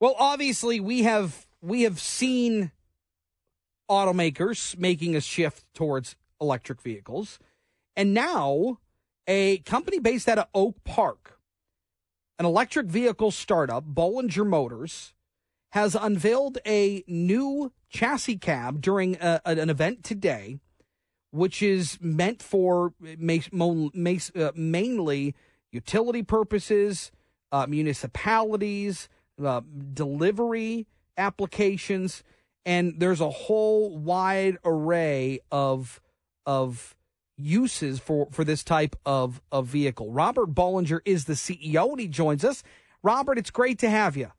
Well, obviously we have we have seen automakers making a shift towards electric vehicles. And now a company based out of Oak Park, an electric vehicle startup, Bollinger Motors, has unveiled a new chassis cab during a, an event today, which is meant for uh, mainly utility purposes, uh, municipalities, uh, delivery applications, and there's a whole wide array of of uses for for this type of of vehicle. Robert Bollinger is the CEO, and he joins us. Robert, it's great to have you.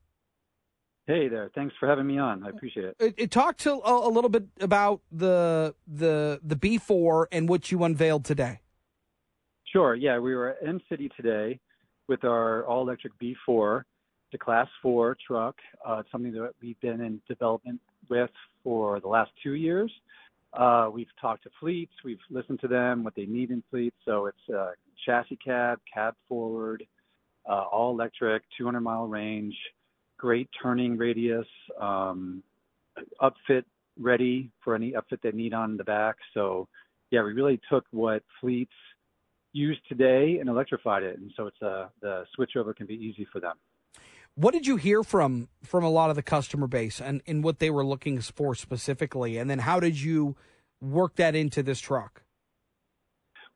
Hey there! Thanks for having me on. I appreciate it. It, it talked to a, a, little bit about the the the B4 and what you unveiled today. Sure. Yeah, we were at M City today with our all electric B4, the Class Four truck. Uh, something that we've been in development with for the last two years. Uh, we've talked to fleets. We've listened to them, what they need in fleets. So it's a chassis cab, cab forward, uh, all electric, 200 mile range great turning radius, um, upfit ready for any upfit they need on the back. So yeah, we really took what fleets use today and electrified it, and so it's uh, the switchover can be easy for them. What did you hear from from a lot of the customer base and in what they were looking for specifically, and then how did you work that into this truck?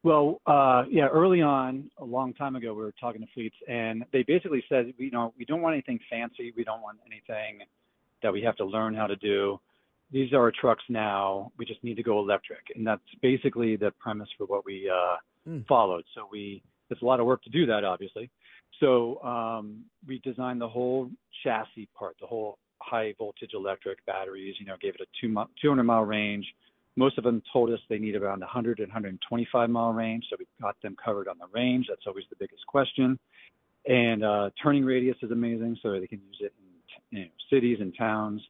Well, uh, yeah, early on, a long time ago, we were talking to fleets, and they basically said, you know, we don't want anything fancy. We don't want anything that we have to learn how to do. These are our trucks now. We just need to go electric, and that's basically the premise for what we uh, mm. followed. So we, it's a lot of work to do that, obviously. So um, we designed the whole chassis part, the whole high voltage electric batteries. You know, gave it a two 200 mile range most of them told us they need around 100 and 125 mile range, so we got them covered on the range. That's always the biggest question. And uh, turning radius is amazing, so they can use it in you know, cities and towns.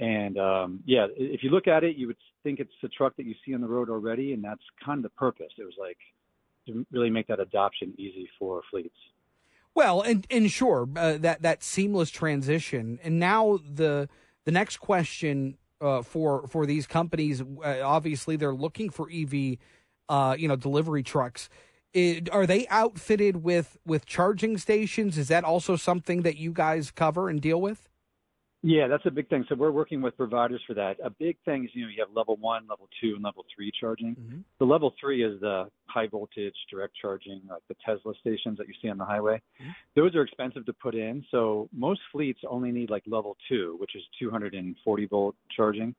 And um, yeah, if you look at it, you would think it's a truck that you see on the road already, and that's kind of the purpose. It was like to really make that adoption easy for fleets. Well, and and sure, uh, that that seamless transition, and now the the next question uh, for for these companies. Uh, obviously, they're looking for EV, uh, you know, delivery trucks. It, are they outfitted with with charging stations? Is that also something that you guys cover and deal with? Yeah, that's a big thing. So we're working with providers for that. A big thing is, you know, you have level one, level two, and level three charging. Mm-hmm. The level three is the high voltage direct charging, like the Tesla stations that you see on the highway. Mm-hmm. Those are expensive to put in. So most fleets only need like level two, which is 240 volt charging.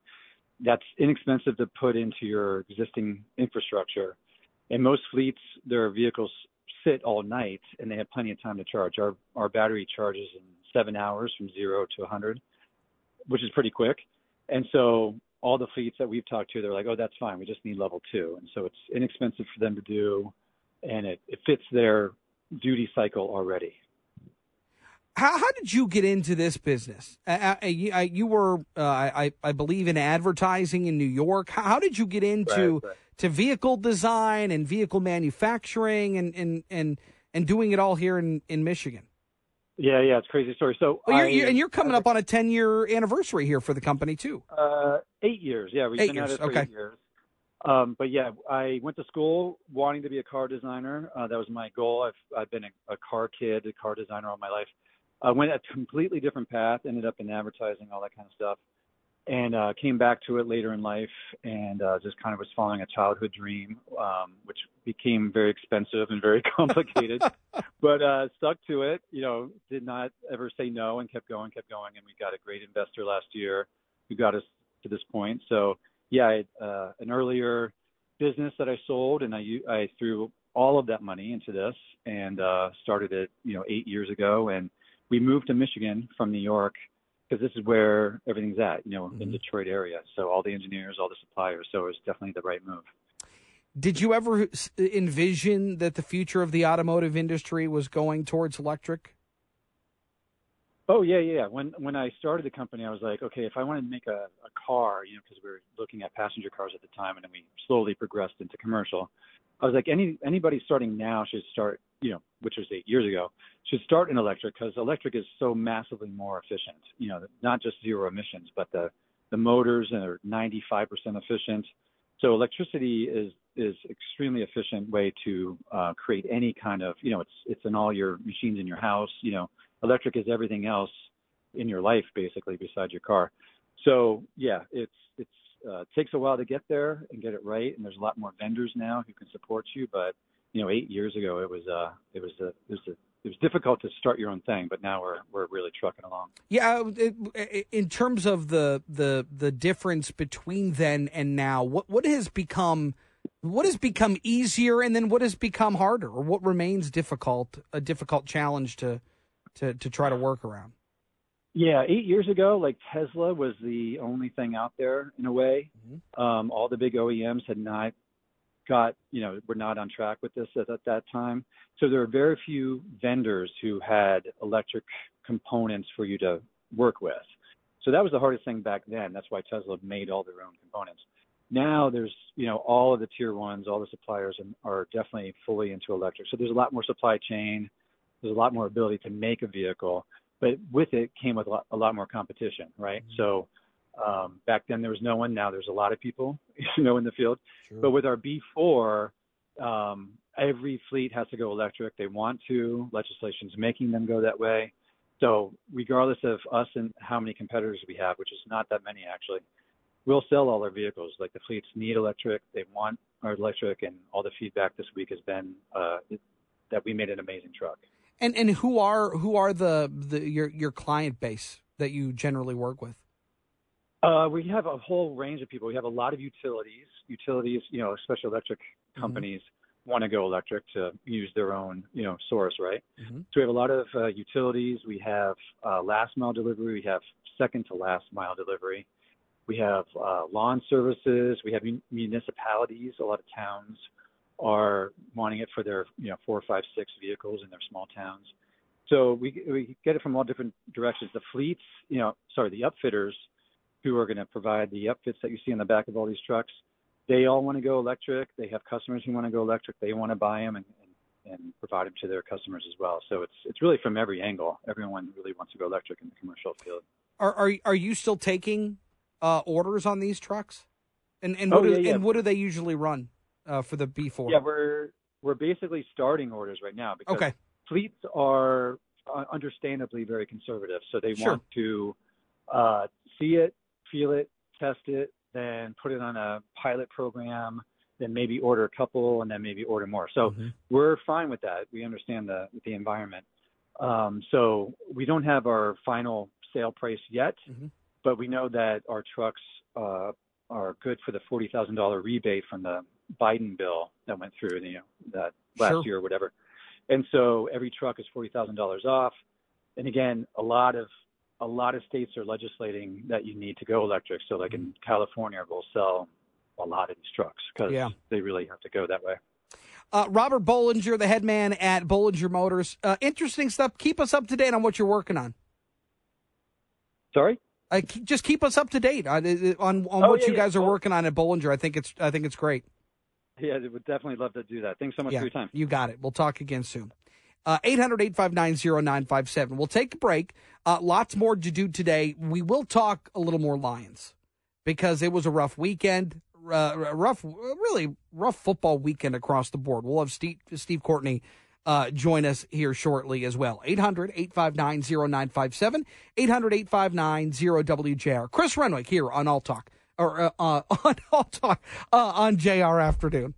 That's inexpensive to put into your existing infrastructure. And most fleets, their vehicles sit all night and they have plenty of time to charge. Our our battery charges in seven hours from zero to 100 which is pretty quick. And so all the fleets that we've talked to, they're like, oh, that's fine. We just need level two. And so it's inexpensive for them to do, and it, it fits their duty cycle already. How, how did you get into this business? Uh, you, you, were, uh, I, I believe, in advertising in New York. How, how did you get into right, right. to vehicle design and vehicle manufacturing and, and, and, and doing it all here in, in Michigan? Yeah, yeah, it's crazy story. So, well, you're, I, you're, and you're coming up on a ten year anniversary here for the company too. Uh, eight years. Yeah, we've eight been years. at it for okay. eight years. Um, but yeah, I went to school wanting to be a car designer. Uh, that was my goal. I've I've been a, a car kid, a car designer all my life. I went a completely different path. Ended up in advertising, all that kind of stuff and uh, came back to it later in life and uh, just kind of was following a childhood dream, um, which became very expensive and very complicated, but uh, stuck to it. You know, did not ever say no and kept going, kept going, and we got a great investor last year who got us to this point. So yeah, I had, uh, an earlier business that I sold, and I I threw all of that money into this and uh, started it, you know, eight years ago, and we moved to Michigan from New York because this is where everything's at, you know, mm-hmm. in Detroit area. So all the engineers, all the suppliers. So it was definitely the right move. Did you ever envision that the future of the automotive industry was going towards electric? Oh yeah, yeah. When when I started the company, I was like, okay, if I wanted to make a, a car, you know, because we were looking at passenger cars at the time, and then we slowly progressed into commercial. I was like, any anybody starting now should start you know, which was eight years ago, should start in electric because electric is so massively more efficient. You know, not just zero emissions, but the the motors are 95% efficient. So electricity is is extremely efficient way to uh, create any kind of you know it's it's in all your machines in your house. You know, electric is everything else in your life basically besides your car. So yeah, it's it's uh, takes a while to get there and get it right, and there's a lot more vendors now who can support you. But you know, eight years ago it was uh it was a it was a it was difficult to start your own thing, but now we're we're really trucking along. Yeah, it, in terms of the the the difference between then and now, what what has become what has become easier, and then what has become harder, or what remains difficult a difficult challenge to to to try to work around. Yeah, eight years ago, like Tesla was the only thing out there in a way. Mm-hmm. Um, all the big OEMs had not got, you know, were not on track with this at, at that time. So there are very few vendors who had electric components for you to work with. So that was the hardest thing back then. That's why Tesla made all their own components. Now there's, you know, all of the tier ones, all the suppliers are definitely fully into electric. So there's a lot more supply chain. There's a lot more ability to make a vehicle, but with it came with a lot, a lot more competition, right? Mm-hmm. So um, back then there was no one. Now there's a lot of people, you know, in the field. Sure. But with our B4, um, every fleet has to go electric. They want to. Legislation's making them go that way. So regardless of us and how many competitors we have, which is not that many actually, we'll sell all our vehicles. Like the fleets need electric. They want our electric, and all the feedback this week has been uh, that we made an amazing truck. And and who are who are the, the your your client base that you generally work with? Uh, we have a whole range of people. We have a lot of utilities. Utilities, you know, especially electric mm-hmm. companies mm-hmm. want to go electric to use their own, you know, source, right? Mm-hmm. So we have a lot of uh, utilities. We have uh, last mile delivery. We have second to last mile delivery. We have uh, lawn services. We have municipalities. A lot of towns are wanting it for their, you know, four, five, six vehicles in their small towns. So we we get it from all different directions. The fleets, you know, sorry, the upfitters who are going to provide the upfits that you see in the back of all these trucks. They all want to go electric. They have customers who want to go electric. They want to buy them and, and, and provide them to their customers as well. So it's it's really from every angle. Everyone really wants to go electric in the commercial field. Are are are you still taking uh, orders on these trucks? And and what, oh, yeah, do, yeah. and what do they usually run uh, for the B4? Yeah, we're we're basically starting orders right now because okay. fleets are uh, understandably very conservative, so they sure. want to uh, see it, feel it, test it, then put it on a pilot program, then maybe order a couple, and then maybe order more. So mm-hmm. we're fine with that. We understand the the environment. Um, so we don't have our final sale price yet, mm-hmm. but we know that our trucks uh, are good for the forty thousand dollar rebate from the Biden bill that went through, you know, that last sure. year or whatever. And so every truck is forty thousand dollars off. And again, a lot of a lot of states are legislating that you need to go electric. So, like in mm-hmm. California, we'll sell a lot of these trucks because yeah. they really have to go that way. Uh, Robert Bollinger, the head man at Bollinger Motors. Uh, interesting stuff. Keep us up to date on what you're working on. Sorry. Uh, just keep us up to date on on, on oh, what yeah, you guys yeah. are working on at Bollinger. I think it's I think it's great. Yeah, would definitely love to do that. Thanks so much for your time. You got it. We'll talk again soon. Uh, 800 859 0957. We'll take a break. Uh, lots more to do today. We will talk a little more Lions because it was a rough weekend, uh, rough, really rough football weekend across the board. We'll have Steve, Steve Courtney uh, join us here shortly as well. 800 859 0957, 800 859 0WJR. Chris Renwick here on All Talk, or uh, uh, on All Talk, uh, on JR Afternoon.